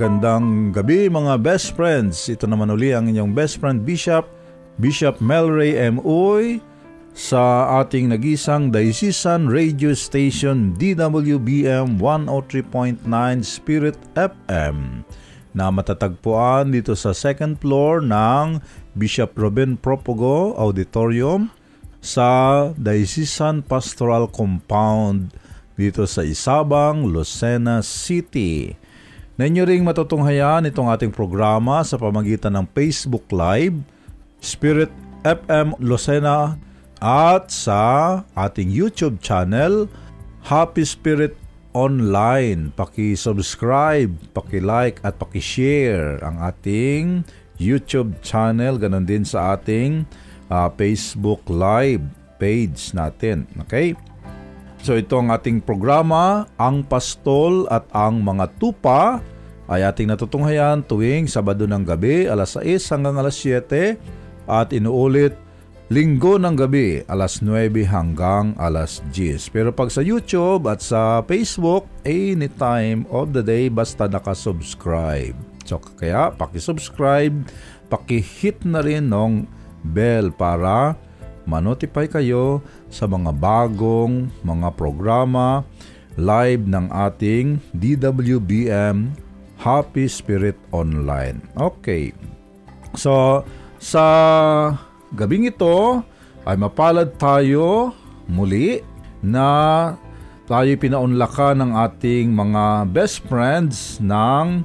Magandang gabi mga best friends. Ito naman uli ang inyong best friend Bishop, Bishop Melray M. Uy sa ating nagisang Diocesan Radio Station DWBM 103.9 Spirit FM na matatagpuan dito sa second floor ng Bishop Robin Propogo Auditorium sa Diocesan Pastoral Compound dito sa Isabang, Lucena City. Na inyo ring matutunghayan itong ating programa sa pamagitan ng Facebook Live, Spirit FM Lucena at sa ating YouTube channel, Happy Spirit Online. Paki-subscribe, paki-like at paki-share ang ating YouTube channel, ganun din sa ating uh, Facebook Live page natin. Okay? So ito ang ating programa, Ang Pastol at ang Mga Tupa ay ating natutunghayan tuwing Sabado ng gabi alas 6 hanggang alas 7 at inuulit linggo ng gabi alas 9 hanggang alas 10. Pero pag sa YouTube at sa Facebook, anytime of the day basta nakasubscribe. So kaya paki-subscribe, paki-hit na rin ng bell para manotify kayo sa mga bagong mga programa live ng ating DWBM Happy Spirit Online. Okay. So, sa gabing ito ay mapalad tayo muli na tayo pinaunlakan ng ating mga best friends ng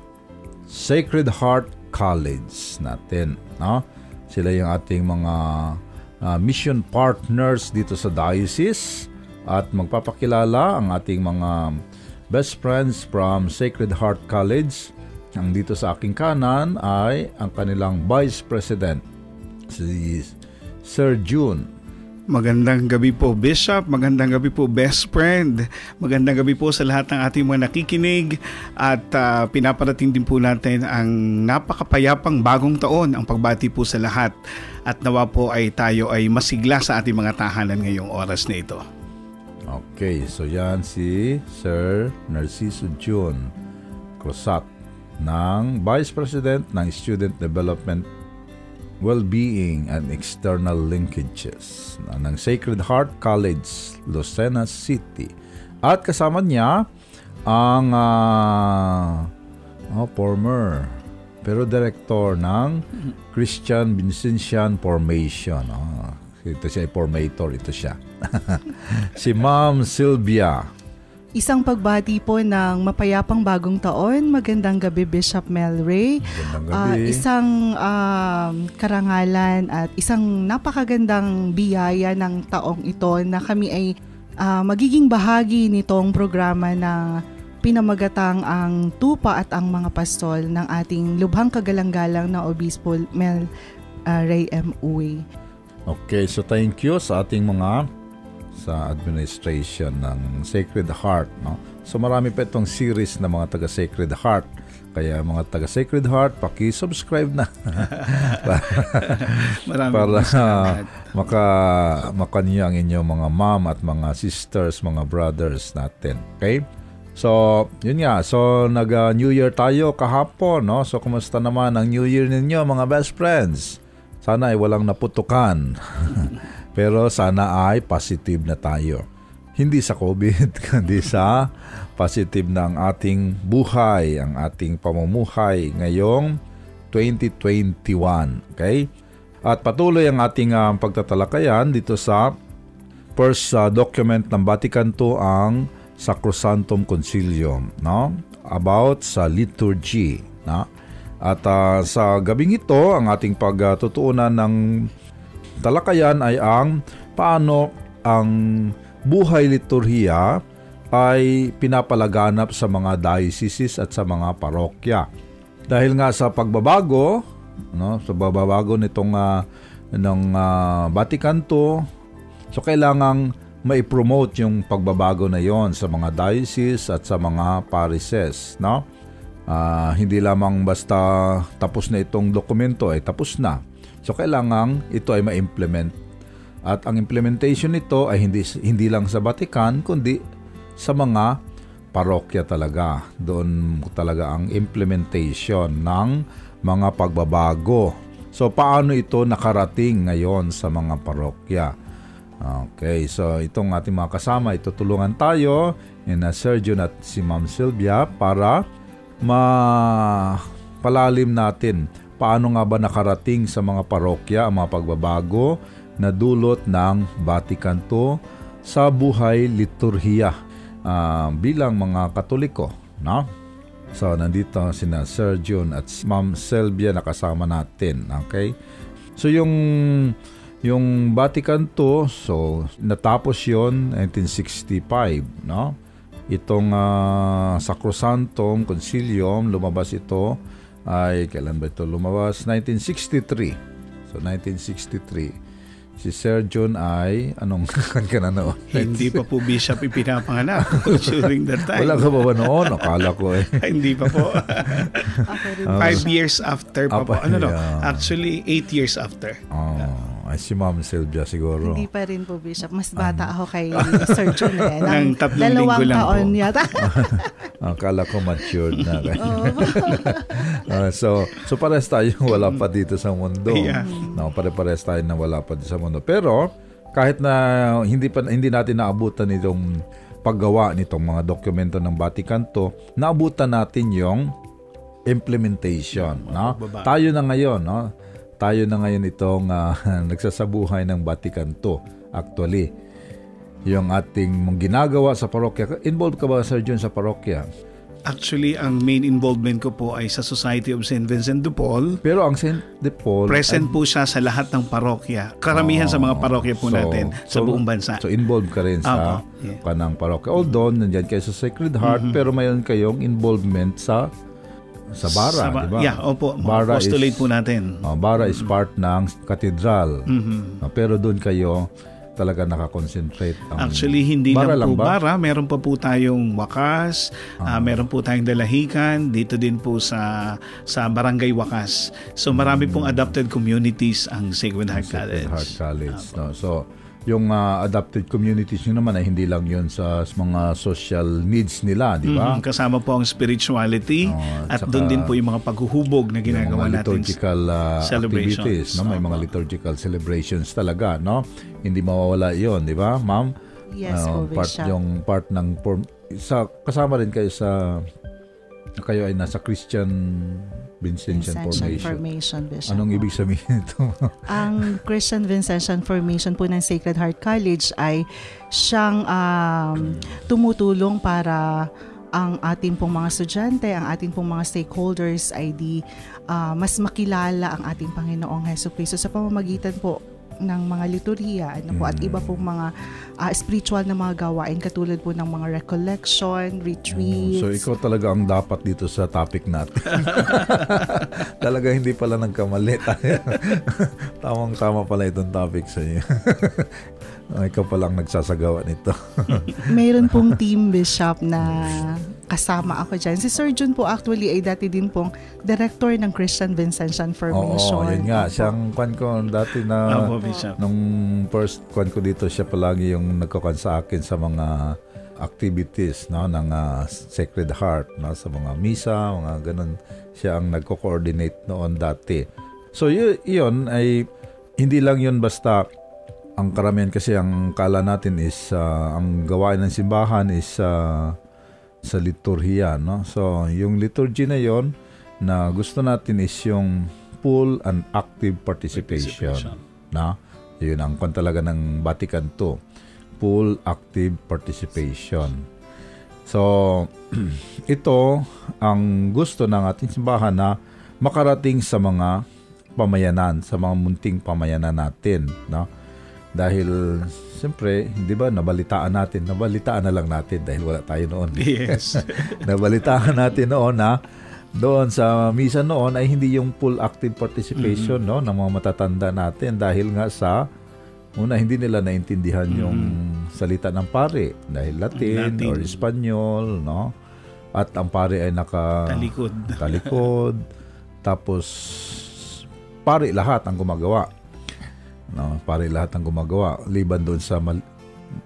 Sacred Heart College natin. No? Sila yung ating mga uh, mission partners dito sa diocese at magpapakilala ang ating mga best friends from Sacred Heart College. Ang dito sa aking kanan ay ang kanilang Vice President, si Sir June. Magandang gabi po Bishop, magandang gabi po best friend, magandang gabi po sa lahat ng ating mga nakikinig at uh, pinaparating din po natin ang napakapayapang bagong taon ang pagbati po sa lahat at nawa po ay tayo ay masigla sa ating mga tahanan ngayong oras na ito. Okay, so yan si Sir Narciso June Crosat ng Vice President ng Student Development Well-being and External Linkages ng Sacred Heart College, Lucena City. At kasama niya ang uh, oh, former pero director ng Christian Vincentian Formation. Oh, ito siya, formator, ito siya. si Ma'am Sylvia Isang pagbati po ng mapayapang bagong taon. Magandang gabi, Bishop Mel Ray. Magandang gabi. Uh, isang uh, karangalan at isang napakagandang biyaya ng taong ito na kami ay uh, magiging bahagi nitong programa na pinamagatang ang tupa at ang mga pastol ng ating lubhang kagalang-galang na Obispo Mel uh, Ray M. Uy. Okay, so thank you sa ating mga sa administration ng Sacred Heart. No? So marami pa itong series ng mga taga Sacred Heart. Kaya mga taga Sacred Heart, paki-subscribe na. Marami para uh, maka makanya ang inyong mga mom at mga sisters, mga brothers natin. Okay? So, yun nga. So, nag-New uh, Year tayo kahapon, no? So, kumusta naman ang New Year ninyo, mga best friends? Sana ay walang naputukan. Pero sana ay positive na tayo. Hindi sa COVID, kundi sa positive na ang ating buhay, ang ating pamumuhay ngayong 2021. Okay? At patuloy ang ating uh, pagtatalakayan dito sa first uh, document ng Vatican II ang Sacrosanctum Concilium, no? About sa liturgy, no? At uh, sa gabing ito, ang ating pagtutuunan ng talakayan ay ang paano ang buhay liturhiya ay pinapalaganap sa mga dioceses at sa mga parokya. Dahil nga sa pagbabago, no, sa pagbabago nitong uh, ng uh, Vatican II, so kailangang mai-promote yung pagbabago na yon sa mga diocese at sa mga parishes, no? Uh, hindi lamang basta tapos na itong dokumento ay tapos na So kailangan ito ay ma-implement. At ang implementation nito ay hindi hindi lang sa Vatican kundi sa mga parokya talaga. Doon talaga ang implementation ng mga pagbabago. So paano ito nakarating ngayon sa mga parokya? Okay, so itong ating mga kasama, itutulungan tayo ni na Sergio at si Ma'am Sylvia para mapalalim natin paano nga ba nakarating sa mga parokya ang mga pagbabago na dulot ng Vatican II sa buhay liturhiya uh, bilang mga Katoliko. No? So, nandito sina Sir John at Ma'am Selvia na kasama natin. Okay? So, yung yung Vatican II, so natapos yon 1965, no? Itong uh, Sacrosanctum Concilium, lumabas ito ay kailan ba ito lumabas? 1963. So 1963 si Sir John ay, anong kan ka na noon? Hindi pa po bishop ipinapanganak during that time. Wala ka ba ba noon? Akala ko eh. Hindi pa po. Five years after pa po. Ano no? Actually, eight years after. Oh. Ay, si Ma'am Sylvia siguro. Hindi pa rin po, Bishop. Mas bata ako kay Sir John eh. Nang tatlong linggo lang taon po. yata. Akala ko matured na. uh, so, so pares tayo wala pa dito sa mundo. Yeah. No, pare-pares tayo na wala pa dito sa mundo. Pero, kahit na hindi pa hindi natin naabutan itong paggawa nitong mga dokumento ng Vatican to, naabutan natin yung implementation, no? Tayo na ngayon, no? Tayo na ngayon itong uh, nagsasabuhay ng Vatican II. Actually, yung ating ginagawa sa parokya. Involved ka ba, Sir John, sa parokya? Actually, ang main involvement ko po ay sa Society of St. Vincent de Paul. Pero ang St. de Paul... Present ay, po siya sa lahat ng parokya. Karamihan oh, sa mga parokya po so, natin sa so, buong bansa. So involved ka rin sa oh, yeah. kanang parokya. Although, nandiyan kayo sa Sacred Heart, mm-hmm. pero mayroon kayong involvement sa sa Bara, sa ba- di ba? Yeah, opo. Bara postulate is, po natin. Uh, Bara is part ng katedral. Mm-hmm. Uh, pero doon kayo talaga nakakonsentrate. Ang Actually, hindi bara lang, po ba? bara. Meron pa po tayong wakas, uh, uh, meron po tayong dalahican, dito din po sa sa Barangay Wakas. So marami pong mm. adopted communities ang Sacred Heart College. Sacred Heart College. Uh, no? So, yung uh, adapted communities nyo naman ay hindi lang yun sa mga social needs nila, di ba? Mm, kasama po ang spirituality oh, at, at doon din po yung mga paghuhubog na ginagawa natin. liturgical uh, activities, no? May mga liturgical celebrations talaga, no? Hindi mawawala 'yon, di ba, ma'am? Yes, uh, part siya. yung part ng sa kasama rin kayo sa kayo ay nasa Christian Vincentian Formation. Formation Bishop. Anong ibig sabihin ito? ang Christian Vincentian Formation po ng Sacred Heart College ay siyang um, tumutulong para ang ating pong mga estudyante, ang ating pong mga stakeholders ay di uh, mas makilala ang ating Panginoong Heso Kristo sa pamamagitan po ng mga liturhiya ano po, at iba pong mga uh, spiritual na mga gawain katulad po ng mga recollection, retreats. so ikaw talaga ang dapat dito sa topic natin. talaga hindi pala nagkamali tayo. Tamang-tama pala itong topic sa iyo. ikaw palang nagsasagawa nito. Mayroon pong team bishop na kasama ako dyan. Si Sir Jun po actually ay dati din pong director ng Christian Vincentian Formation. Oo, yun nga. Siyang kwan ko dati na Opo, nung first kwan ko dito, siya palagi yung nagkakwan sa akin sa mga activities no ng uh, Sacred Heart no sa mga misa mga ganun siya ang nagko-coordinate noon dati so y- yun ay hindi lang yun basta ang karamihan kasi ang kala natin is uh, ang gawain ng simbahan is uh, sa liturhiya. No? So, yung liturgy na yon na gusto natin is yung full and active participation. participation. Na? Yun ang kwan talaga ng Vatican II. Full active participation. So, ito ang gusto ng ating simbahan na makarating sa mga pamayanan, sa mga munting pamayanan natin. No? Dahil siyempre, di ba, nabalitaan natin, nabalitaan na lang natin dahil wala tayo noon. Yes. nabalitaan natin noon na doon sa misa noon ay hindi yung full active participation mm-hmm. no ng mga matatanda natin dahil nga sa una hindi nila naintindihan mm-hmm. yung salita ng pare dahil Latin, Latin. or Espanyol no at ang pare ay naka talikod talikod tapos pare lahat ang gumagawa No, pare lahat ng gumagawa liban doon sa mal-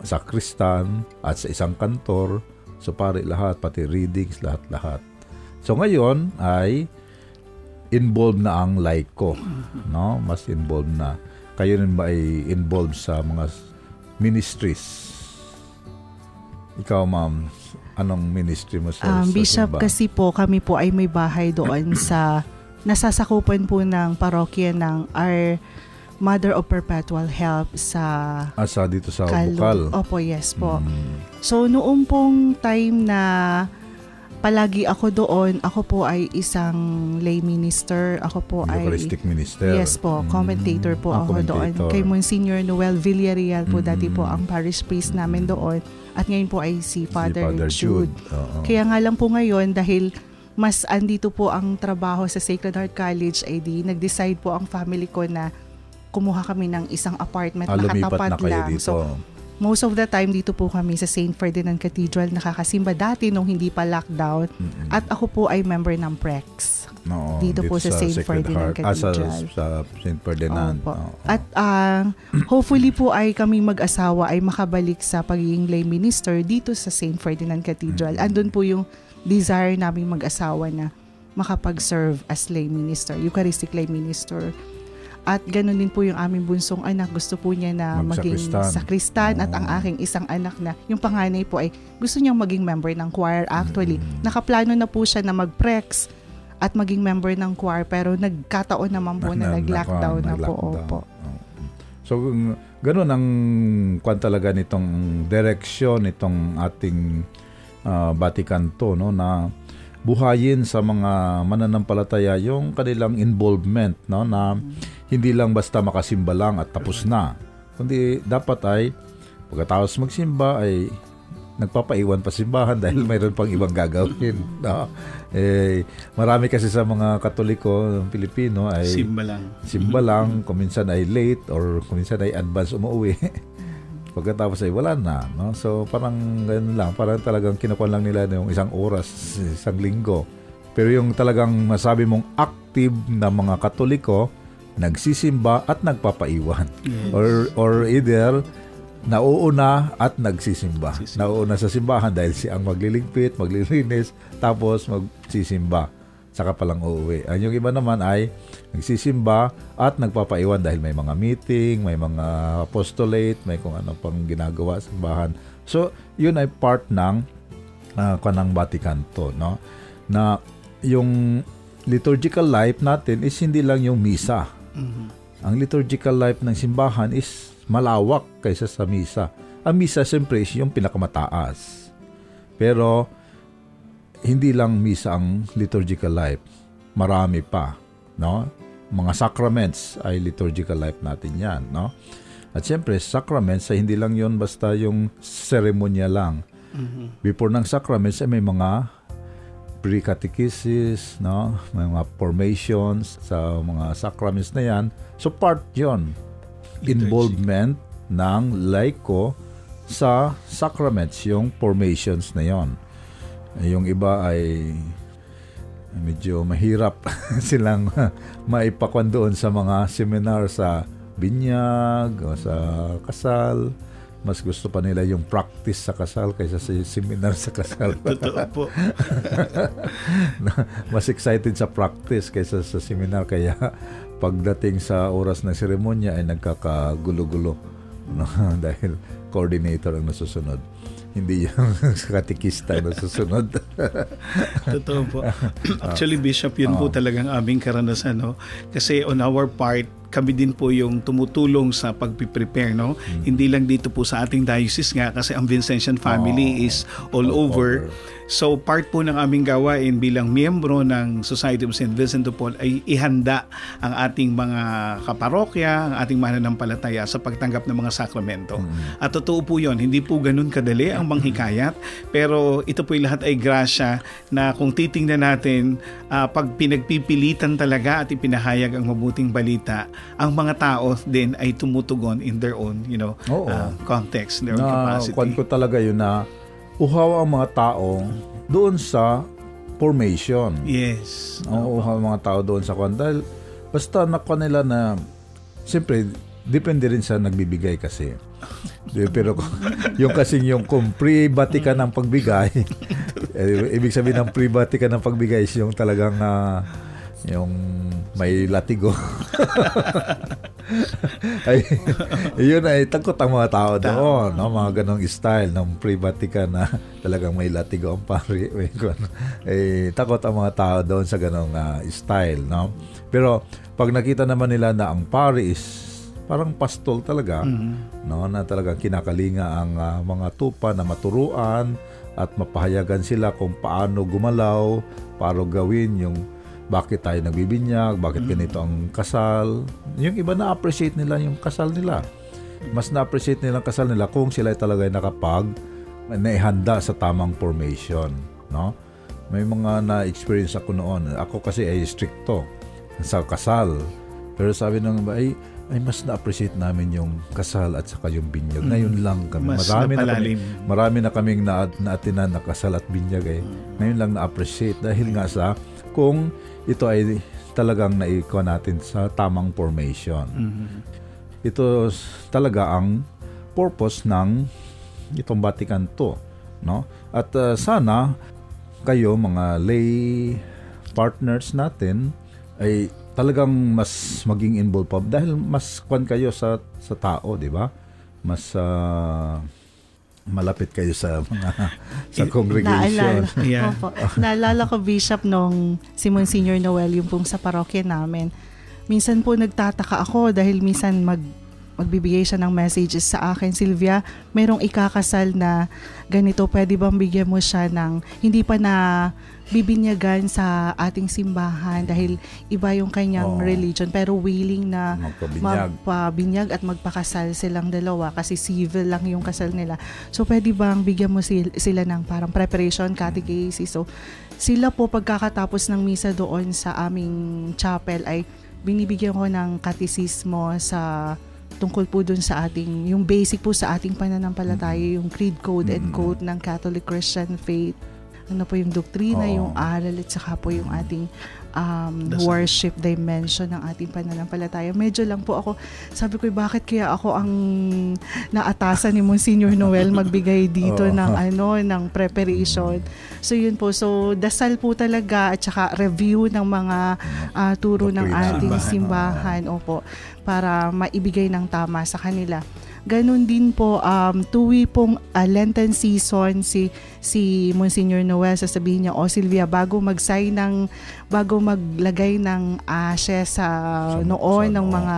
sa kristan at sa isang kantor So pare lahat, pati readings, lahat-lahat. So ngayon ay involved na ang Laiko, no? Mas involved na. Kayo rin ba ay involved sa mga ministries? Ikaw, ma'am, anong ministry mo sa, Um, sa Bishop, simbahan? kasi po kami po ay may bahay doon sa nasasakupan po ng parokya ng Our Mother of Perpetual Help sa Asa dito sa Caldo. Bukal. Opo, yes po. Mm. So noong pong time na palagi ako doon, ako po ay isang lay minister. Ako po ay Eucharistic minister. Yes po, Mm. commentator po Ah, ako doon. commentator. Kay Monsignor Noel Villarreal po, dati po Mm. ang parish priest namin doon. At ngayon po ay si Father, si Father Jude. Jude. Kaya nga lang po ngayon, dahil mas andito po ang trabaho sa Sacred Heart College, ay di nag-decide po ang family ko na kumuha kami ng isang apartment Ah, lumipat nakatapat na lang. dito. So, most of the time dito po kami sa St. Ferdinand Cathedral nakakasimba dati nung hindi pa lockdown. Mm-mm. At ako po ay member ng PREX. Oo, dito po sa St. Ferdinand Heart. Ah, sa, Cathedral. sa St. Ferdinand. Opo. Oo. At ah, hopefully po ay kaming mag-asawa ay makabalik sa pagiging lay minister dito sa St. Ferdinand Cathedral. Mm. Andun po yung desire naming mag-asawa na makapag-serve as lay minister, Eucharistic lay minister. At ganun din po yung aming bunsong anak. Gusto po niya na maging sakristan. At ang aking isang anak na, yung panganay po ay gusto niyang maging member ng choir. Actually, Mm. nakaplano na po siya na mag-prex at maging member ng choir. Pero nagkataon naman po na, nag-lockdown na, po. nag-lockdown. Opo. Oo. So, ng- ganun ang kwan talaga nitong direksyon nitong ating ah, Vatican to, no, na buhayin sa mga mananampalataya yung kanilang involvement, no, na hindi lang basta makasimba lang at tapos na. Kundi dapat ay pagkatapos magsimba ay nagpapaiwan pa simbahan dahil mayroon pang ibang gagawin. No? Eh, marami kasi sa mga Katoliko, Pilipino ay Simba lang. simba lang, kung minsan ay late or kung minsan ay advance umuwi. Pagkatapos ay wala na. No? So parang ganun lang, parang talagang kinukuha lang nila yung isang oras, isang linggo. Pero yung talagang masabi mong active na mga Katoliko, nagsisimba at nagpapaiwan. Or, or either nauuna at nagsisimba. Nagsisimba. Nauuna sa simbahan dahil si ang magliligpit, maglilinis, tapos magsisimba. Saka palang uuwi. Ang yung iba naman ay nagsisimba at nagpapaiwan dahil may mga meeting, may mga apostolate, may kung ano pang ginagawa sa simbahan. So, yun ay part ng uh, kanang Vatican to, no? Na yung liturgical life natin is hindi lang yung misa. Mhm. Ang liturgical life ng simbahan is malawak kaysa sa misa. Ang misa siyempre is yung pinakamataas. Pero hindi lang misa ang liturgical life. Marami pa, no? Mga sacraments ay liturgical life natin 'yan, no? At siyempre, sacraments ay hindi lang 'yon basta yung seremonya lang. Mhm. Before ng sacraments ay may mga pre-catechesis, no? May mga formations sa mga sacraments na 'yan. So part 'yon involvement ng laiko sa sacraments, yung formations na 'yon. Yung iba ay medyo mahirap silang maipakwan doon sa mga seminar sa binyag o sa kasal. Mas gusto pa nila yung practice sa kasal kaysa sa seminar sa kasal. Totoo po. Mas excited sa practice kaysa sa seminar. Kaya pagdating sa oras ng seremonya ay nagkakagulo-gulo. No? Dahil coordinator ang nasusunod. Hindi yung katikista ang nasusunod. Totoo po. Actually, Bishop, yun po Oo. talagang aming karanasan. No? Kasi on our part, kami din po yung tumutulong sa pagpiprepare. No? Hindi lang dito po sa ating diocese nga kasi ang Vincentian family Oo. is all, over. So part po ng aming gawain bilang miyembro ng Society of St. Vincent de Paul ay ihanda ang ating mga kaparokya, ang ating mananampalataya sa pagtanggap ng mga sakramento. Mm. At totoo po yun, hindi po ganun kadali ang manghikayat, pero ito po lahat ay grasya na kung titingnan natin, ah, pag pinagpipilitan talaga at ipinahayag ang mabuting balita, ang mga tao din ay tumutugon in their own, you know, Oo. ah, context, their own na capacity. kwan ko talaga yun na uhaw ang mga tao doon sa formation. Yes. Oo, uhaw ang mga tao doon sa kwan. Dahil basta nakuha nila na, siyempre, depende rin sa nagbibigay kasi. Pero yung kasing yung kung pre-bati ka ng pagbigay, eh, ibig sabihin ng pre-bati ka ng pagbigay is yung talagang uh, yung may latigo. ay, yun ay tagkot ang mga tao doon, no? mga ganong style ng pre-Vatican na talagang may latigo ang pari. eh, takot ang mga tao doon sa ganong uh, style. No? Pero pag nakita naman nila na ang pari is parang pastol talaga mm-hmm. no na talaga kinakalinga ang uh, mga tupa na maturuan at mapahayagan sila kung paano gumalaw, paano gawin yung bakit tayo nagbibinyag, bakit mm-hmm. ganito ang kasal. Yung iba na-appreciate nila yung kasal nila. Mas na-appreciate nila ang kasal nila kung sila talaga ay nakapag naihanda sa tamang formation. No? May mga na-experience ako noon. Ako kasi ay stricto sa kasal. Pero sabi ng iba, ay ay mas na-appreciate namin yung kasal at saka yung binyag. Mm. Ngayon lang kami. Mas marami na, kami, marami na kaming na, naatinan na kasal at binyag eh. Mm. Ngayon lang na-appreciate dahil nga sa kung ito ay talagang naikuha natin sa tamang formation. Mm-hmm. Ito talaga ang purpose ng itong Vatican II. No? At uh, sana kayo mga lay partners natin ay talagang mas maging involved pa dahil mas kwan kayo sa sa tao, di ba? Mas uh, malapit kayo sa mga sa congregation. Naalala, yeah. Opo. Naalala ko, Bishop, nung si Monsignor Noel, yung pong sa parokya namin. Minsan po nagtataka ako dahil minsan mag magbibigay siya ng messages sa akin, Sylvia, merong ikakasal na ganito, pwede bang bigyan mo siya ng hindi pa na bibinyagan sa ating simbahan dahil iba yung kanyang Oo. religion pero willing na magpabinyag. magpabinyag at magpakasal silang dalawa kasi civil lang yung kasal nila. So pwede bang bigyan mo sila ng parang preparation, catechesis. So sila po pagkakatapos ng misa doon sa aming chapel ay binibigyan ko ng katisismo sa tungkol po dun sa ating, yung basic po sa ating pananampalataya, yung creed code and code ng Catholic Christian faith. Ano po yung doktrina, Oo. yung aral at saka po yung ating um, worship dimension ng ating pananampalataya. Medyo lang po ako, sabi ko, bakit kaya ako ang naatasan ni Monsignor Noel magbigay dito oh. ng ano, ng preparation. So yun po, so dasal po talaga at saka review ng mga uh, turo ng ating simbahan. Opo, para maibigay ng tama sa kanila. Ganon din po, um, tuwi pong uh, Lenten season, si, si Monsignor Noel, sasabihin niya, o oh, Silvia, bago mag-sign ng, bago maglagay ng ashes sa so, noon so, ng mga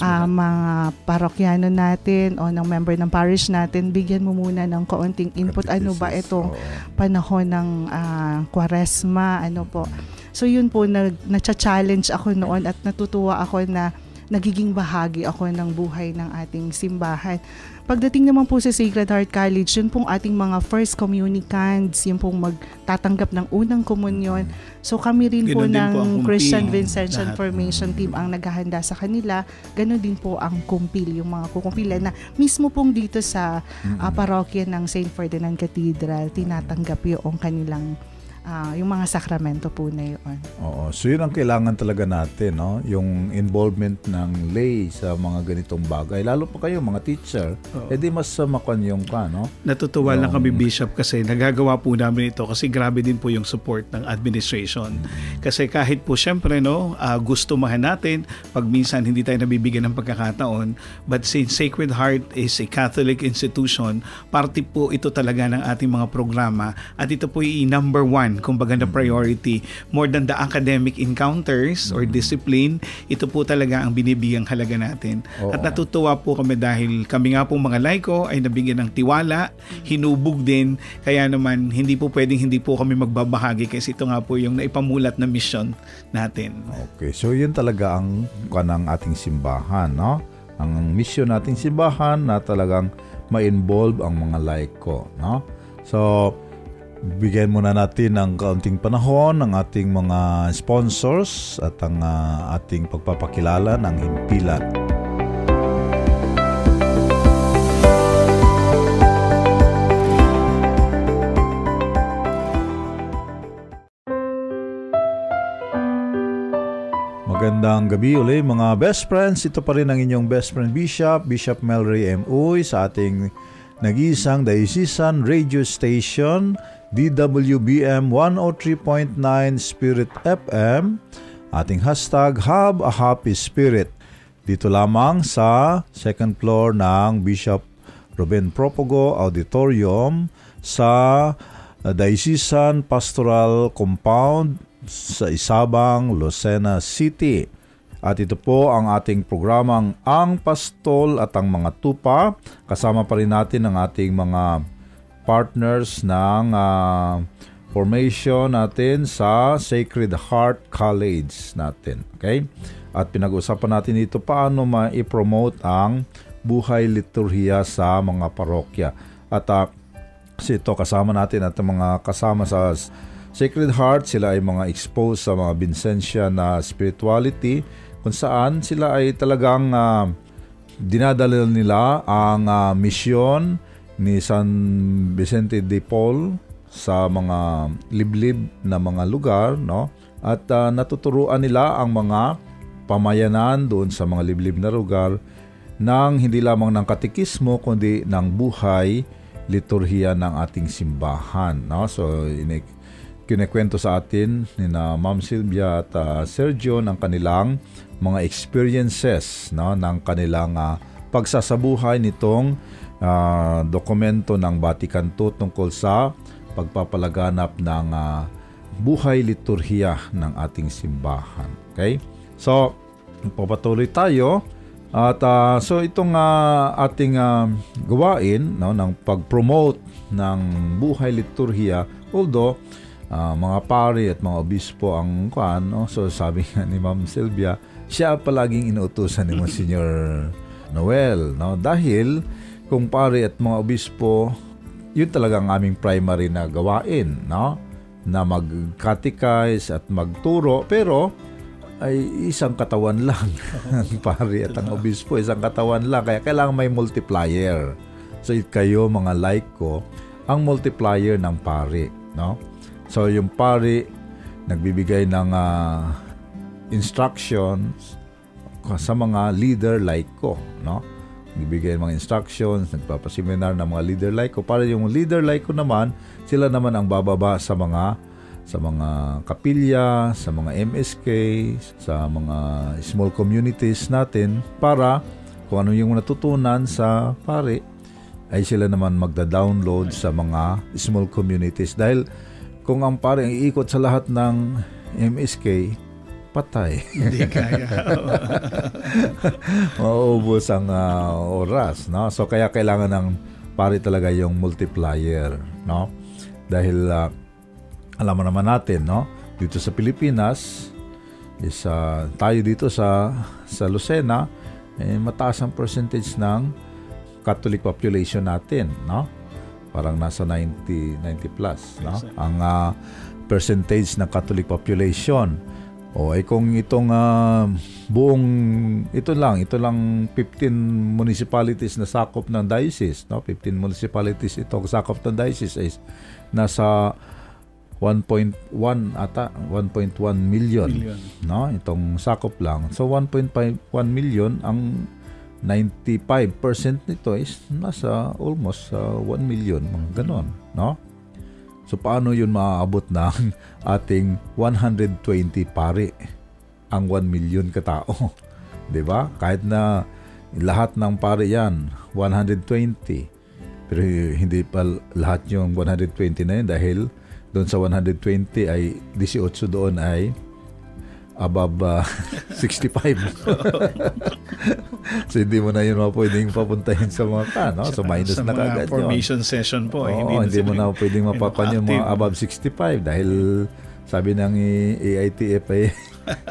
uh, mga parokyano natin o ng member ng parish natin, bigyan mo muna ng kaunting input. Ano ba itong panahon ng uh, kwaresma? Ano po? So yun po, nag, na-challenge ako noon at natutuwa ako na nagiging bahagi ako ng buhay ng ating simbahan. Pagdating naman po sa Sacred Heart College, yun pong ating mga first communicants, yun pong magtatanggap ng unang komunyon. So kami rin po ng po Christian Vincentian Formation Team ang naghahanda sa kanila. Ganon din po ang kumpil, yung mga kukumpilan na mismo pong dito sa uh, parokya ng St. Ferdinand Cathedral, tinatanggap yung kanilang uh, yung mga sakramento po na yun. Oo. So yun ang kailangan talaga natin, no? Yung involvement ng lay sa mga ganitong bagay. Lalo pa kayo, mga teacher, Oo. edi mas makon yung ka, no? Natutuwa yung... lang kami, Bishop, kasi nagagawa po namin ito kasi grabe din po yung support ng administration. Mm-hmm. Kasi kahit po syempre, no, uh, gusto mahan natin, pag minsan hindi tayo nabibigyan ng pagkakataon, but since Sacred Heart is a Catholic institution, parte po ito talaga ng ating mga programa at ito po yung number one yan, kumbaga na priority. More than the academic encounters or discipline, ito po talaga ang binibigyang halaga natin. Oo. At natutuwa po kami dahil kami nga po mga laiko ay nabigyan ng tiwala, hinubog din, kaya naman hindi po pwedeng hindi po kami magbabahagi kasi ito nga po yung naipamulat na mission natin. Okay, so yun talaga ang kanang ating simbahan, no? Ang mission nating simbahan na talagang ma-involve ang mga laiko, no? So, bigyan muna natin ng kaunting panahon ng ating mga sponsors at ang uh, ating pagpapakilala ng himpilan. Magandang gabi uli mga best friends. Ito pa rin ang inyong best friend Bishop, Bishop Melry M. Uy sa ating nag-iisang diocesan radio station DWBM 103.9 Spirit FM. Ating hashtag Have a Happy Spirit. Dito lamang sa second floor ng Bishop Ruben Propogo Auditorium sa Diocesan Pastoral Compound sa Isabang, Lucena City. At ito po ang ating programang Ang Pastol at ang mga tupa. Kasama pa rin natin ang ating mga partners ng uh, formation natin sa Sacred Heart College natin. Okay? At pinag-usapan natin dito paano ma-promote ang buhay liturhiya sa mga parokya. At uh, kasi ito kasama natin at mga kasama sa Sacred Heart, sila ay mga exposed sa mga Vincentian na spirituality kung saan sila ay talagang uh, dinadala nila ang uh, misyon ni San Vicente de Paul sa mga liblib na mga lugar no? At uh, natuturuan nila ang mga pamayanan doon sa mga liblib na lugar ng hindi lamang ng katikismo kundi ng buhay liturhiya ng ating simbahan no? So inik kinikwento sa atin ni na Ma'am Sylvia at uh, Sergio ng kanilang mga experiences no? Ng kanilang uh, pagsasabuhay nitong uh, dokumento ng Vatican II tungkol sa pagpapalaganap ng uh, buhay liturhiya ng ating simbahan. Okay? So, papatuloy tayo at uh, so itong uh, ating uh, gawain no ng pag-promote ng buhay liturhiya although uh, mga pari at mga obispo ang kuan no so sabi nga ni Ma'am Sylvia siya palaging inuutusan ni Monsignor Noel no dahil kung pari at mga obispo yun talaga ang aming primary na gawain no? Na mag-catechize at magturo pero ay isang katawan lang ang pari at ang obispo isang katawan lang. Kaya kailangan may multiplier. So kayo mga like ko ang multiplier ng pari no? So yung pari nagbibigay ng uh, instructions sa mga leader like ko, no? Nagbibigay ng mga instructions, nagpapaseminar ng mga leader like ko. Para yung leader like ko naman, sila naman ang bababa sa mga sa mga kapilya, sa mga MSK, sa mga small communities natin. Para kung ano yung natutunan sa pare ay sila naman magda-download sa mga small communities. Dahil kung ang pare ang iikot sa lahat ng MSK, patay. Hindi kaya. Mauubos ang uh, oras, no? So kaya kailangan ng pare talaga yung multiplier, no? Dahil uh, alam mo naman natin, no? Dito sa Pilipinas, is uh, tayo dito sa sa Lucena, eh, mataas ang percentage ng Catholic population natin, no? parang nasa 90 90 plus no ang uh, percentage ng Catholic population o ay kung itong uh, buong ito lang ito lang 15 municipalities na sakop ng diocese no? 15 municipalities ito sakop ng diocese is nasa 1.1 ata 1.1 million, million. no? Itong sakop lang. So 1.1 million ang 95% nito is nasa almost uh, 1 million, mga ganon, no? So paano yun maaabot ng ating 120 pare ang 1 million katao? 'Di ba? Kahit na lahat ng pare yan 120 pero hindi pa lahat yung 120 na yun dahil doon sa 120 ay 18 doon ay above uh, 65. so hindi mo na yun pwedeng papuntahin sa mga ka, no? So minus sa na kagad yun. formation session po. Oo, hindi, hindi mo na pwedeng mapapan yung mga above 65 dahil sabi ng AITF ay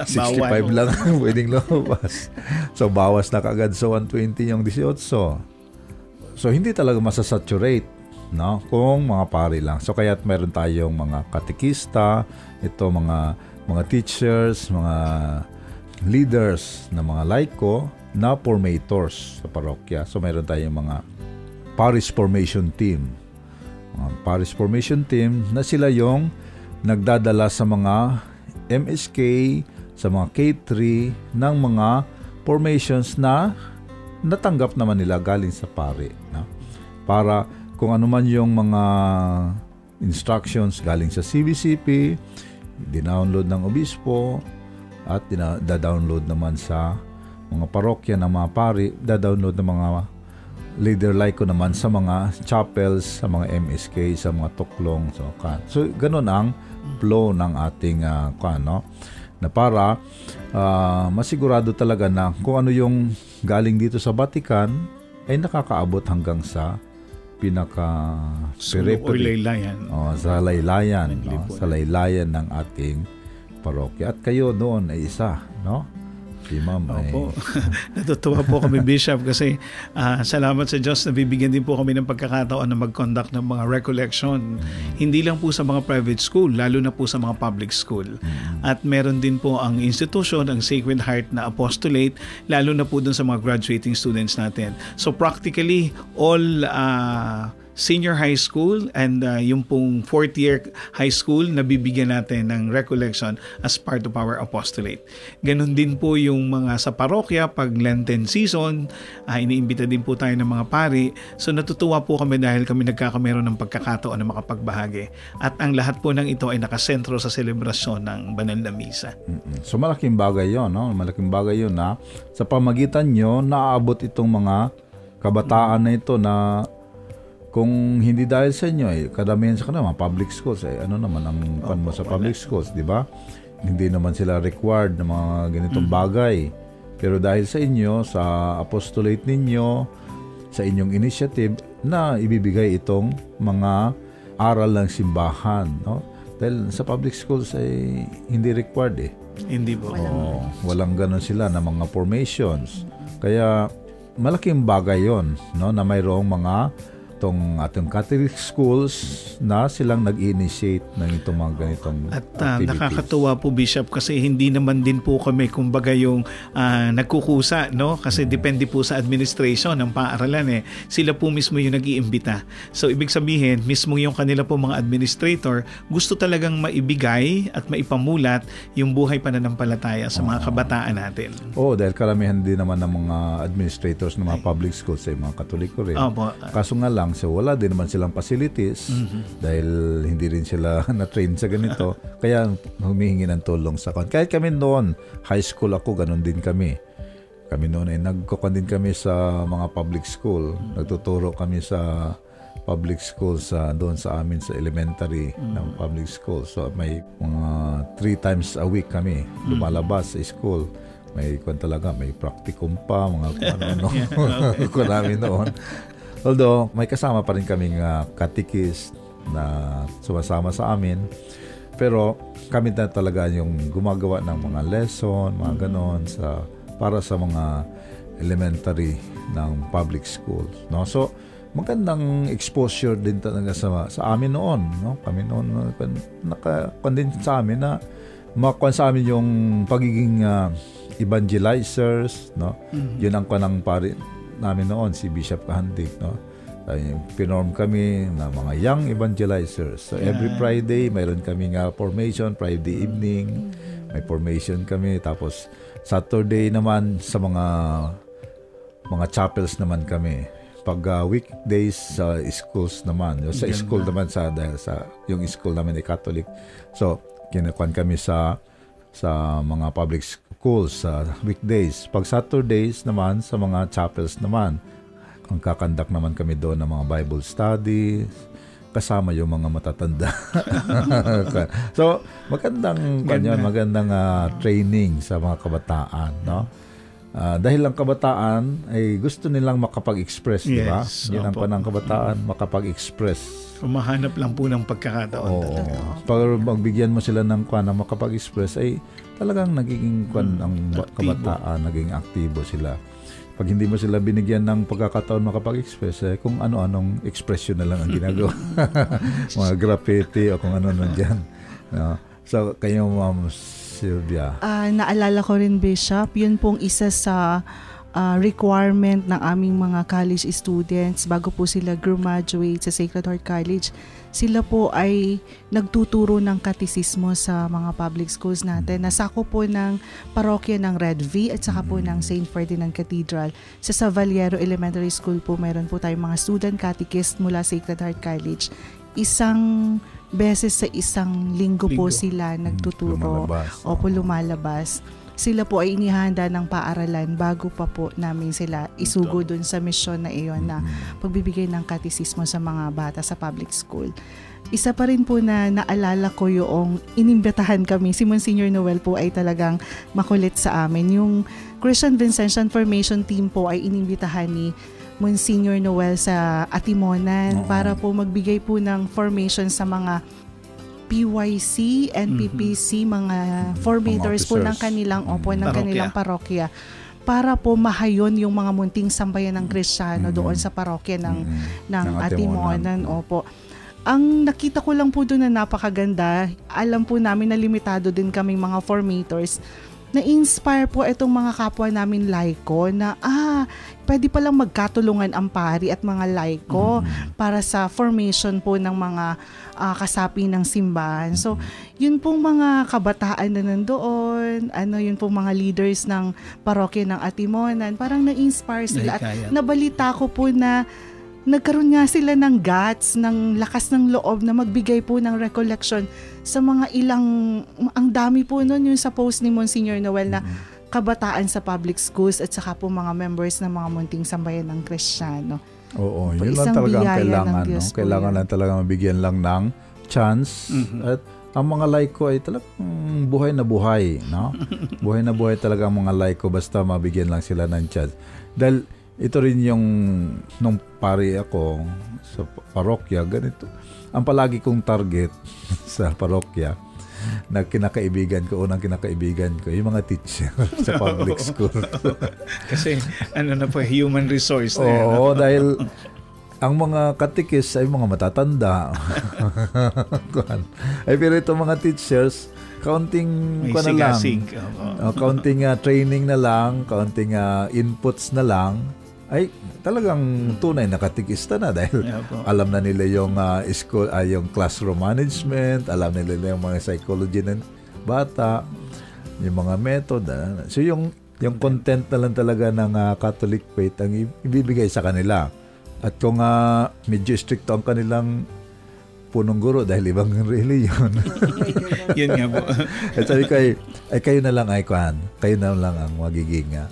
65 lang ang pwedeng lumabas. So bawas na kagad sa 120 yung 18. So hindi talaga masasaturate no kung mga pari lang. So kaya't meron tayong mga katikista, ito mga mga teachers, mga leaders na mga laiko na formators sa parokya. So mayroon tayong mga parish formation team. Mga parish formation team na sila yung nagdadala sa mga MSK, sa mga K3 ng mga formations na natanggap naman nila galing sa pare. No? Para kung ano man yung mga instructions galing sa CBCP, dinownload ng obispo, at da-download naman sa mga parokya ng mga pari, da-download ng mga leader like ko naman sa mga chapels, sa mga MSK, sa mga tuklong. So, kan. so ganun ang flow ng ating uh, kan, no? na para uh, masigurado talaga na kung ano yung galing dito sa Vatican ay nakakaabot hanggang sa pinaka o laylayan. Oh, sa laylayan, no? sa laylayan ng ating parokya. At kayo noon ay isa, no? Si Ma'am ay... Opo. Natutuwa po kami, Bishop, kasi uh, salamat sa Diyos na bibigyan din po kami ng pagkakataon na mag-conduct ng mga recollection. Mm-hmm. Hindi lang po sa mga private school, lalo na po sa mga public school. Mm-hmm. At meron din po ang institution, ang Sacred Heart na apostolate, lalo na po dun sa mga graduating students natin. So practically, all... Uh, senior high school and uh, yung pong fourth year high school na bibigyan natin ng recollection as part of our apostolate. Ganon din po yung mga sa parokya pag Lenten season, uh, iniimbita din po tayo ng mga pari. So natutuwa po kami dahil kami nagkakameron ng pagkakataon na makapagbahagi. At ang lahat po ng ito ay nakasentro sa selebrasyon ng banal na misa. So malaking bagay yon, no? Malaking bagay yon na sa pamagitan nyo naaabot itong mga kabataan na ito na kung hindi dahil sa inyo, eh, kadamihan sa kanila, mga public schools, eh, ano naman ang pan mo sa public schools, di ba? Hindi naman sila required ng mga ganitong mm-hmm. bagay. Pero dahil sa inyo, sa apostolate ninyo, sa inyong initiative, na ibibigay itong mga aral ng simbahan, no? Dahil sa public schools ay hindi required eh. Hindi po. Oh, walang ganun sila na mga formations. Kaya malaking bagay 'yon, no, na mayroong mga itong ating Catholic schools na silang nag-initiate ng itong mga ganitong At uh, nakakatuwa po Bishop kasi hindi naman din po kami kumbaga yung uh, nagkukusa no kasi mm-hmm. depende po sa administration ng paaralan eh. Sila po mismo yung nag-iimbita. So ibig sabihin mismo yung kanila po mga administrator gusto talagang maibigay at maipamulat yung buhay pananampalataya sa mga kabataan natin. Oo, oh, dahil karamihan din naman ng mga administrators ng mga public schools ay mga Katoliko rin. Opo. Kaso nga lang lang. So wala din naman silang facilities mm-hmm. dahil hindi rin sila na-train sa ganito. Kaya humihingi ng tulong sa kon. Kahit kami noon, high school ako, ganun din kami. Kami noon ay nagkukan din kami sa mga public school. Mm-hmm. Nagtuturo kami sa public school sa doon sa amin sa elementary mm-hmm. ng public school. So may mga three times a week kami lumalabas mm-hmm. sa school may kung talaga may practicum pa mga ano ano ko namin noon Although, may kasama pa rin kaming uh, katikis na sumasama sa amin. Pero kami na talaga yung gumagawa ng mga lesson, mga ganon sa para sa mga elementary ng public schools, no? So, magandang exposure din talaga sa sa amin noon, no? Kami noon naka din sa amin na makuha sa amin yung pagiging uh, evangelizers, no? Mm-hmm. Yun ang kanang pare namin noon, si Bishop Kahandik, no? Pinorm kami na mga young evangelizers. So every Friday, mayroon kami nga formation, Friday evening, may formation kami. Tapos Saturday naman sa mga mga chapels naman kami. Pag uh, weekdays sa uh, schools naman, sa school naman sa dahil sa yung school naman ay Catholic. So, kinukuan kami sa sa mga public schools sa weekdays. Pag Saturdays naman sa mga chapels naman, ang kakandak naman kami doon ng mga Bible studies, kasama yung mga matatanda. so, magandang kanyon, magandang uh, training sa mga kabataan, no? Uh, dahil ang kabataan ay gusto nilang makapag-express, yes, di ba? Yun ang panang kabataan, makapag-express. Kumahanap lang po ng pagkakataon. Oo. Pag magbigyan mo sila ng kwan na makapag-express, ay talagang nagiging kwan hmm. ang kabataan, naging aktibo sila. Pag hindi mo sila binigyan ng pagkakataon makapag-express, eh, kung ano-anong expression na lang ang ginagawa. Mga graffiti o kung ano-ano dyan. No? So, kayo, Ma'am Sylvia. Uh, naalala ko rin, Bishop, yun pong isa sa uh, requirement ng aming mga college students bago po sila graduate sa Sacred Heart College. Sila po ay nagtuturo ng katisismo sa mga public schools natin. Nasako po ng parokya ng Red V at saka po ng St. Ferdinand Cathedral. Sa Savaliero Elementary School po meron po tayong mga student catechist mula Sacred Heart College. Isang beses sa isang linggo, linggo. po sila nagtuturo. Lumalabas. Opo, lumalabas sila po ay inihanda ng paaralan bago pa po namin sila isugo dun sa misyon na iyon na pagbibigay ng katisismo sa mga bata sa public school. Isa pa rin po na naalala ko yung inimbitahan kami, si Monsignor Noel po ay talagang makulit sa amin. Yung Christian Vincentian Formation Team po ay inimbitahan ni Monsignor Noel sa Atimonan para po magbigay po ng formation sa mga PYC, NPPC, mm-hmm. mga formators po ng kanilang opo ng parokya. kanilang parokya para po mahayon yung mga munting sambayan ng Kristiyano mm-hmm. doon sa parokya ng mm-hmm. ng, ng Atimonan. Opo. Ang nakita ko lang po doon na napakaganda, alam po namin na limitado din kaming mga formators na-inspire po itong mga kapwa namin laiko na ah, pwede palang magkatulungan ang pari at mga laiko mm-hmm. para sa formation po ng mga uh, kasapi ng simbahan. So, yun pong mga kabataan na nandoon, ano yun pong mga leaders ng parokya ng Atimonan, parang na-inspire sila. At nabalita ko po na nagkaroon nga sila ng guts, ng lakas ng loob na magbigay po ng recollection sa mga ilang, ang dami po nun yung sa post ni Monsignor Noel na kabataan sa public schools at saka po mga members ng mga munting sambayan ng Kristiyano. Oo, yun lang talaga ang kailangan. No? Kailangan lang talaga mabigyan lang ng chance mm-hmm. at ang mga laiko ay talagang buhay na buhay, no? buhay na buhay talaga ang mga laiko basta mabigyan lang sila ng chance. Dahil ito rin yung nung pari ako sa parokya, ganito. Ang palagi kong target sa parokya na kinakaibigan ko, unang kinakaibigan ko, yung mga teacher sa public school. Kasi ano na po, human resource na yan. Oo, dahil ang mga katikis ay mga matatanda. ay pero itong mga teachers, counting ko na lang. Uh, counting uh, training na lang, counting uh, inputs na lang ay talagang tunay na katikista na dahil yeah, alam na nila yung uh, school uh, yung classroom management, alam nila yung mga psychology ng bata, yung mga method. Uh, so yung yung content na lang talaga ng uh, Catholic faith ang ibibigay sa kanila. At kung uh, medyo strict ang kanilang punong guro dahil ibang reliyon. Yun nga po. At sabi ko ay, ay kayo na lang ay kuhan. Kayo na lang ang magiging uh,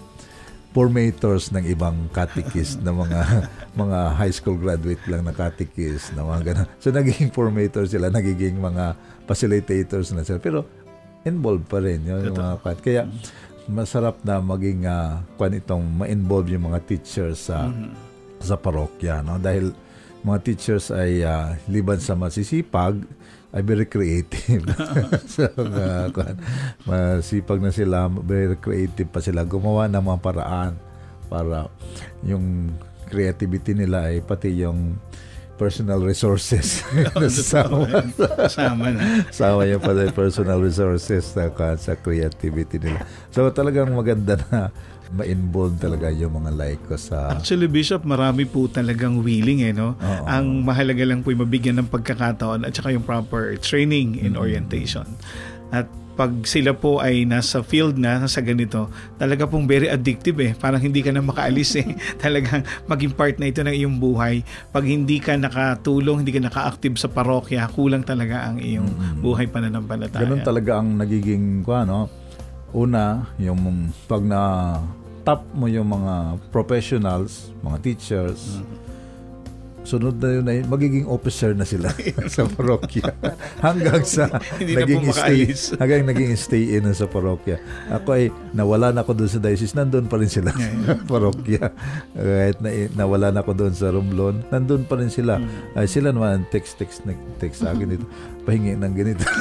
formators ng ibang catechist na mga mga high school graduate lang na catechist na mga ganun. So naging formators sila, nagiging mga facilitators na sila. Pero involved pa rin yun, yung mga cat. Kaya masarap na maging uh, kwan itong ma-involve yung mga teachers sa mm-hmm. sa parokya no dahil mga teachers ay uh, liban sa masisipag ay very creative. so, uh, masipag na sila, very creative pa sila. Gumawa ng mga paraan para yung creativity nila ay pati yung personal resources. sama, sama na. sama yung pati personal resources sa, sa creativity nila. So talagang maganda na ma-involve talaga yung mga laiko sa... Actually, Bishop, marami po talagang willing eh, no? Oo. Ang mahalaga lang po ay mabigyan ng pagkakataon at saka yung proper training and mm-hmm. orientation. At pag sila po ay nasa field na sa ganito, talaga pong very addictive eh. Parang hindi ka na makaalis eh. Talagang maging part na ito ng iyong buhay. Pag hindi ka nakatulong, hindi ka naka-active sa parokya, kulang talaga ang iyong mm-hmm. buhay pananampalataya. Ganun talaga ang nagiging, ano, una, yung pag na top mo yung mga professionals, mga teachers, mm-hmm. sunod na yun ay magiging officer na sila sa parokya. Hanggang sa naging na stay hanggang naging stay in sa parokya. Ako ay nawala na ako doon sa diocese nandun pa rin sila sa parokya. Kahit na, nawala na ako doon sa Romblon nandun pa rin sila. Mm. ay sila naman text text text sa akin dito pahingi ng ganito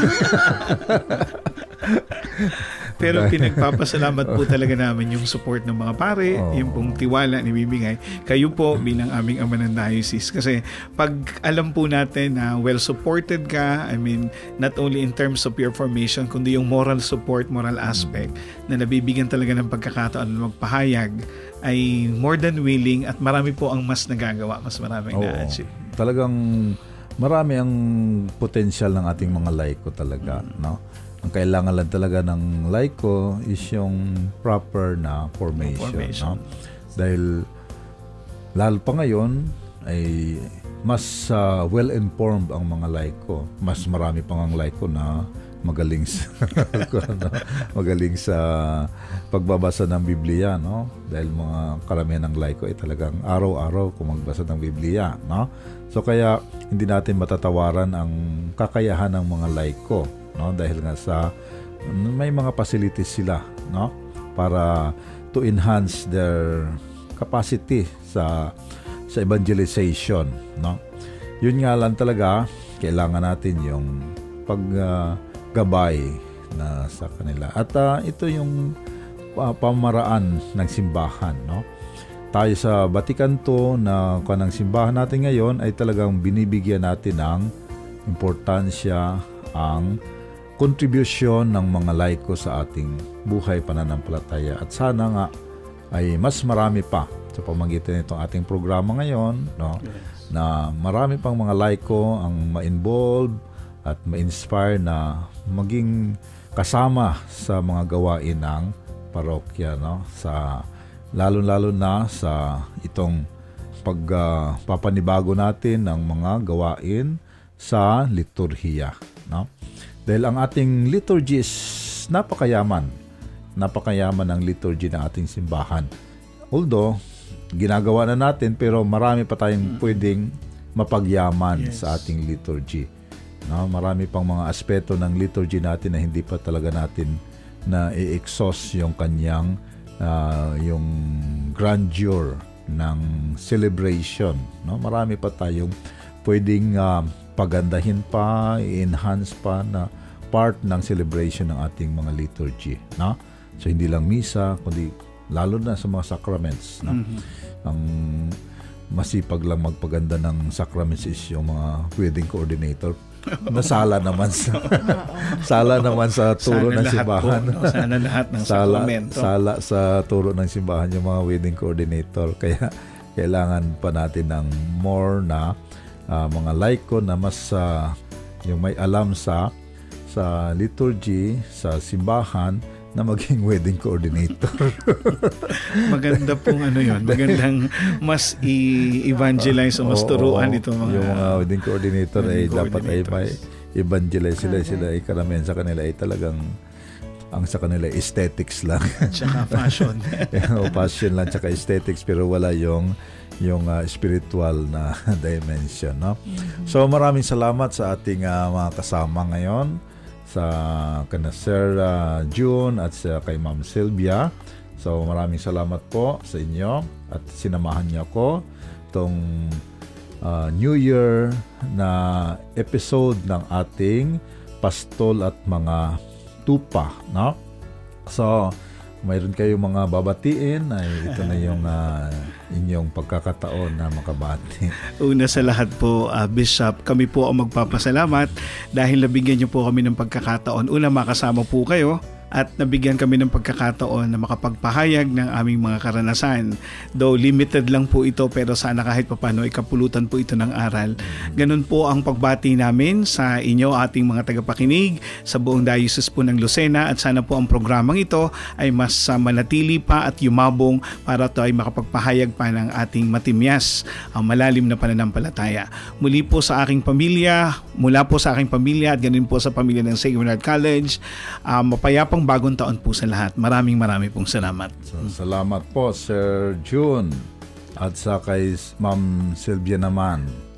Pero pinagpapasalamat po talaga namin yung support ng mga pare, Oo. yung pong tiwala ni bibigay. Kayo po bilang aming ama ng diocese. Kasi pag alam po natin na well supported ka, I mean, not only in terms of your formation, kundi yung moral support, moral aspect, na nabibigyan talaga ng pagkakataon na magpahayag, ay more than willing at marami po ang mas nagagawa, mas maraming Oo. na-achieve. Talagang marami ang potensyal ng ating mga laiko talaga, Mm. no? Ang kailangan lang talaga ng laiko is yung proper na formation, Formation. no? Dahil lalo pa ngayon ay mas ah, well-informed ang mga laiko. Mas marami pang ang laiko na magaling sa ano, magaling sa pagbabasa ng Biblia, no? Dahil mga karamihan ng laiko ay talagang araw-araw kung magbasa ng Biblia, no? So kaya hindi natin matatawaran ang kakayahan ng mga laiko, no? Dahil nga sa may mga facilities sila, no? Para to enhance their capacity sa sa evangelization, no? Yun nga lang talaga kailangan natin yung paggabay na sa kanila. At ah, ito yung ah, pamaraan ng simbahan, no? Tayo sa Vatican II na kanang simbahan natin ngayon ay talagang binibigyan natin ng importansya ang kontribusyon ng mga laiko sa ating buhay pananampalataya. At sana nga ay mas marami pa sa pamagitan nitong ating programa ngayon, no? na marami pang mga laiko ang ma-involve at ma-inspire na maging kasama sa mga gawain ng parokya no? Sa lalo-lalo na sa itong pagpapanibago natin ng mga gawain sa liturhiya no? Dahil ang ating liturgy is napakayaman. Napakayaman ng liturgy ng ating simbahan. Although ginagawa na natin pero marami pa tayong pwedeng mapagyaman Yes. sa ating liturgy. No, marami pang mga aspeto ng liturgy natin na hindi pa talaga natin na i-exhaust yung kanyang ah, yung grandeur ng celebration. No, marami pa tayong pwedeng ah, pagandahin pa, i-enhance pa na part ng celebration ng ating mga liturgy. No? So hindi lang misa, kundi lalo na sa mga sacraments. No? Ang masipag lang magpaganda ng sacraments is yung mga wedding coordinator. Nasala naman sa sala naman sa turo Sana ng simbahan. Po, no? Sana lahat ng sala, sakramento. sala sa turo ng simbahan yung mga wedding coordinator. Kaya kailangan pa natin ng more na ah, mga laiko na mas ah, yung may alam sa sa liturgy, sa simbahan na maging wedding coordinator. Maganda pong ano yun. Magandang mas i-evangelize o mas turuan ito mga... Yung mga wedding coordinator ay wedding dapat ay may evangelize sila. Sila ay karamihan sa kanila ay talagang ang sa kanila aesthetics lang. Tsaka fashion. o passion lang tsaka aesthetics pero wala yung yung ah, spiritual na dimension no so maraming salamat sa ating ah, mga kasama ngayon sa kana Sir ah, June at sa kay Ma'am Sylvia. So maraming salamat po sa inyo at sinamahan niyo ako tong ah, New Year na episode ng ating pastol at mga tupa no? So, mayroon kayong mga babatiin ay ito na yung ah, inyong pagkakataon na makabati. Una sa lahat po, ah, Bishop, kami po ang magpapasalamat dahil nabigyan niyo po kami ng pagkakataon. Una, makasama po kayo at nabigyan kami ng pagkakataon na makapagpahayag ng aming mga karanasan. Though limited lang po ito pero sana kahit papano ikapulutan po ito ng aral. Ganun po ang pagbati namin sa inyo ating mga tagapakinig sa buong diocese po ng Lucena at sana po ang programang ito ay mas ah, manatili pa at yumabong para ito ay makapagpahayag pa ng ating matimyas ang malalim na pananampalataya. Muli po sa aking pamilya, mula po sa aking pamilya at ganun po sa pamilya ng St. Bernard College, ah, mapayapang bagong taon po sa lahat. Maraming maraming pong salamat. So, salamat po Sir June at sa kay Ma'am Sylvia naman.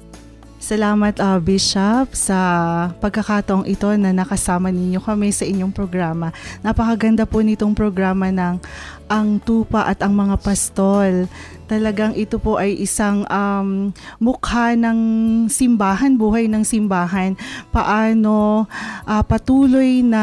Salamat ah, Bishop sa pagkakataong ito na nakasama ninyo kami sa inyong programa. Napakaganda po nitong programa ng Ang Tupa at ang mga Pastol. Talagang ito po ay isang um, mukha ng simbahan, buhay ng simbahan. Paano ah, patuloy na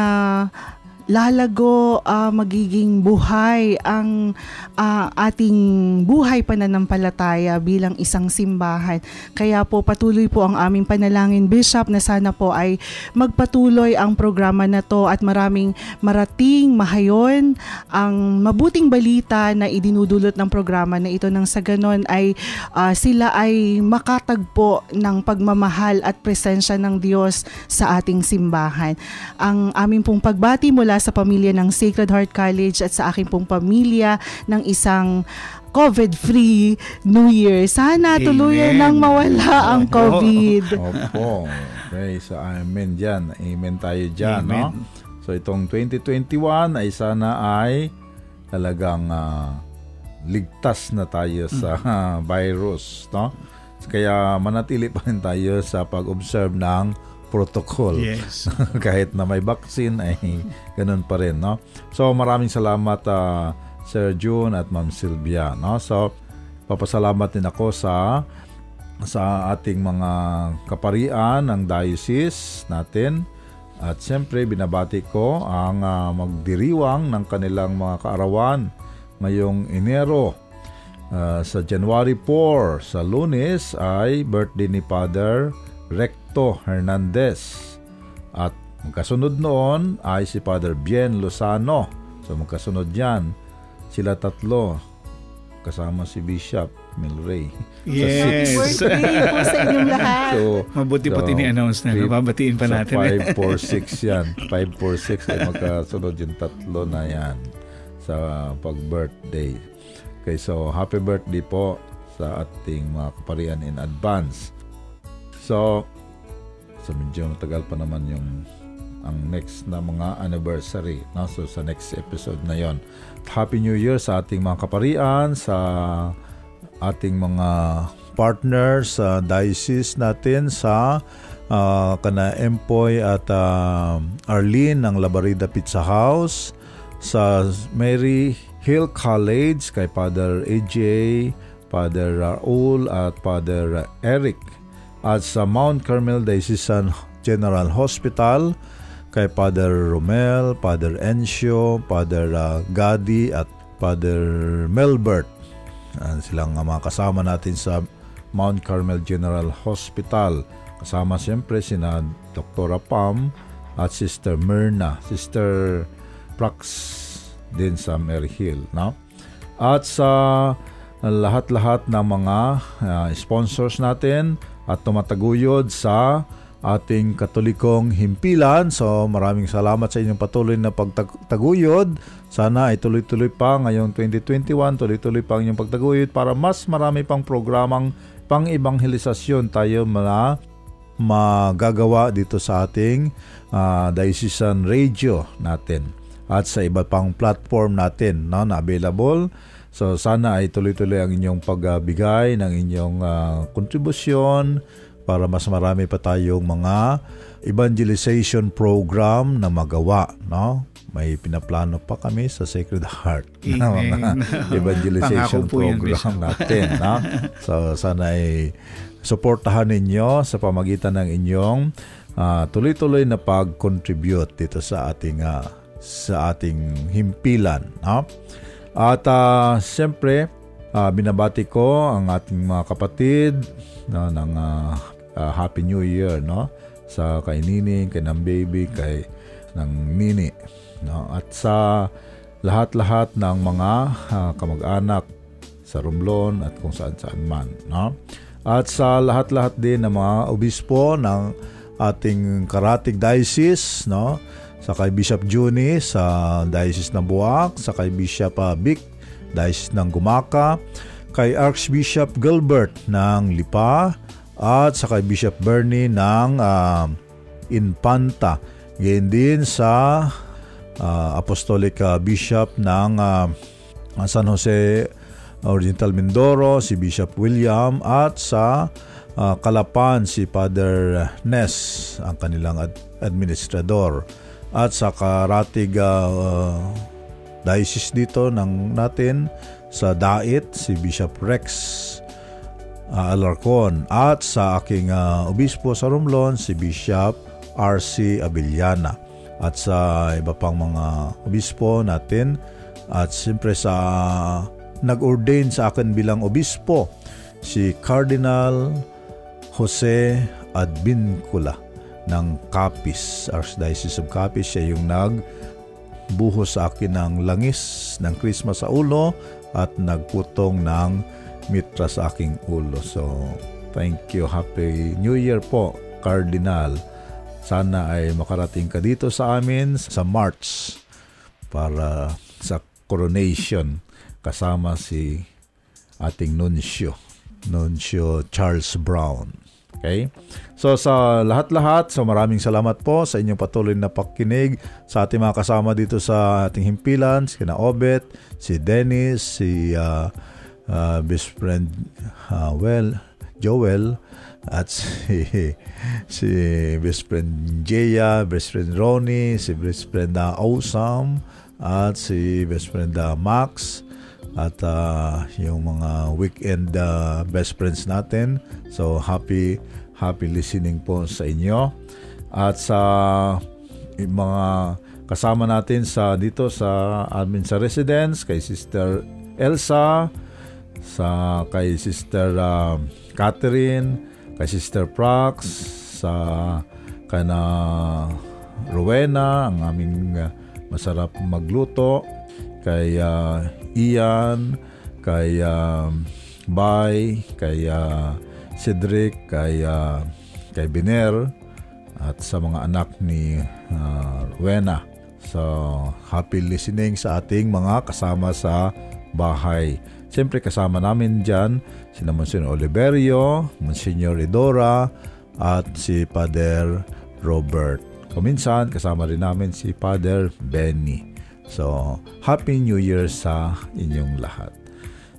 lalago, uh, magiging buhay ang uh, ating buhay pananampalataya bilang isang simbahan. Kaya po patuloy po ang aming panalangin, Bishop, na sana po ay magpatuloy ang programa na to at maraming marating, mahayon, ang mabuting balita na idinudulot ng programa na ito nang sa ganon ay uh, sila ay makatagpo ng pagmamahal at presensya ng Diyos sa ating simbahan. Ang aming pong pagbati mula sa pamilya ng Sacred Heart College at sa aking pong pamilya ng isang COVID-free New Year. Sana Amen. tuluyan nang mawala ang COVID. Opo. Okay, so amen dyan. Amen tayo dyan, amen. no? So itong 2021 ay sana ay talagang uh, ligtas na tayo sa uh, virus, no? Kaya manatili pa rin tayo sa pag-observe ng protocol. Yes. Kahit na may vaccine ay ganun pa rin, no? So maraming salamat uh, Sir June at Ma'am Sylvia, no? So papasalamat din ako sa sa ating mga kaparian ng diocese natin at siyempre binabati ko ang uh, magdiriwang ng kanilang mga kaarawan ngayong Enero. Uh, sa January 4, sa lunes ay birthday ni Father Recto Hernandez. At magkasunod noon ay si Father Bien Lozano. So magkasunod yan. Sila tatlo kasama si Bishop Milray. Yes. Sa birthday po sa inyong lahat. So, Mabuti so, po tini-announce na. Nababatiin pa natin. So 546 yan. 546 ay magkasunod yung tatlo na yan sa pag-birthday. Okay, so happy birthday po sa ating mga kaparian in advance. So, so medyo matagal pa naman yung ang next na mga anniversary. No? So sa next episode na yon. Happy New Year sa ating mga kaparian, sa ating mga partners sa uh, diocese natin sa uh, kana Empoy at uh, Arlene ng Labarida Pizza House, sa Mary Hill College kay Father AJ, Father Raul at Father Eric at sa Mount Carmel Diocesan General Hospital kay Father Romel, Father Encio, Father uh, Gadi at Father Melbert. Yan silang uh, mga kasama natin sa Mount Carmel General Hospital. Kasama siyempre sina Dr. Pam at Sister Myrna, Sister Prax din sa Mary Hill. No? At sa lahat-lahat ng mga uh, sponsors natin, at tumataguyod sa ating katolikong himpilan. So maraming salamat sa inyong patuloy na pagtaguyod. Sana ay tuloy-tuloy pa ngayong 2021, tuloy-tuloy pa ang inyong pagtaguyod para mas marami pang programang pang-ibanghelisasyon tayo na magagawa dito sa ating uh, diocesan radio natin at sa iba pang platform natin no, na available So sana ay tuloy-tuloy ang inyong pagbigay ng inyong uh, kontribusyon para mas marami pa tayong mga evangelization program na magawa, no? May pinaplano pa kami sa Sacred Heart Amen. na mga evangelization program natin, no? So sana ay suportahan ninyo sa pamagitan ng inyong uh, tuloy-tuloy na pag-contribute dito sa ating uh, sa ating himpilan, no? At uh, siyempre, uh, binabati ko ang ating mga kapatid no, ng uh, uh, Happy New Year no? Sa kay Nini, kay ng baby, kay ng Nini no? At sa lahat-lahat ng mga uh, kamag-anak sa Romblon at kung saan-saan man no? At sa lahat-lahat din ng mga obispo ng ating Karatig Diocese no sa kay Bishop Juni sa Diocese ng Buwak, sa kay Bishop uh, Vic, Diocese ng Gumaka, kay Archbishop Gilbert ng Lipa, at sa kay Bishop Bernie ng uh, Infanta. Ngayon din sa uh, Apostolic uh, Bishop ng uh, San Jose Oriental Mindoro, si Bishop William, at sa uh, Kalapan si Father Ness, ang kanilang ad- administrador at sa karatig uh, diocese dito ng natin sa Dait si Bishop Rex uh, Alarcon at sa aking uh, obispo sa Romblon si Bishop RC Abiliana. at sa iba pang mga obispo natin at siyempre sa nag-ordain sa akin bilang obispo si Cardinal Jose Advincula ng Capiz, Archdiocese of Capiz. Siya yung nagbuhos sa akin ng langis ng Christmas sa ulo at nagputong ng mitra sa aking ulo. So, thank you. Happy New Year po, Cardinal. Sana ay makarating ka dito sa amin sa March para sa coronation kasama si ating nuncio, nuncio Charles Brown. Okay? So sa lahat-lahat, so maraming salamat po sa inyong patuloy na pakinig sa ating mga kasama dito sa ating himpilan, si Kina Obet, si Dennis, si uh, uh, best friend uh, well, Joel, at si, si best friend Jaya, best friend Ronnie, si best friend uh, Awesome, at si best friend uh, Max, at uh, yung mga weekend uh, best friends natin. So happy happy listening po sa inyo. At sa mga kasama natin sa dito sa amin sa residence kay Sister Elsa, sa kay Sister uh, Catherine, kay Sister Prax, sa kana Rowena, ang aming uh, masarap magluto, kay uh, Ian, kay uh, Bay, kay uh, Cedric, kay uh, kay Biner, at sa mga anak ni uh, Rowena. So, happy listening sa ating mga kasama sa bahay. Siyempre kasama namin dyan sina Monsignor Oliverio, Monsignor Idora, at si Father Robert. Kuminsan kasama rin namin si Father Benny. So, Happy New Year sa inyong lahat.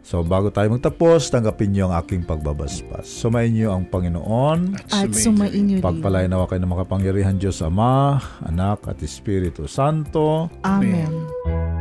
So, bago tayo magtapos, tanggapin niyo ang aking pagbabaspas. Sumayin niyo ang Panginoon. At sumayin niyo din. Pagpalain nawa kayo ng makapangyarihan Diyos Ama, Anak at Espiritu Santo. Amen. Ang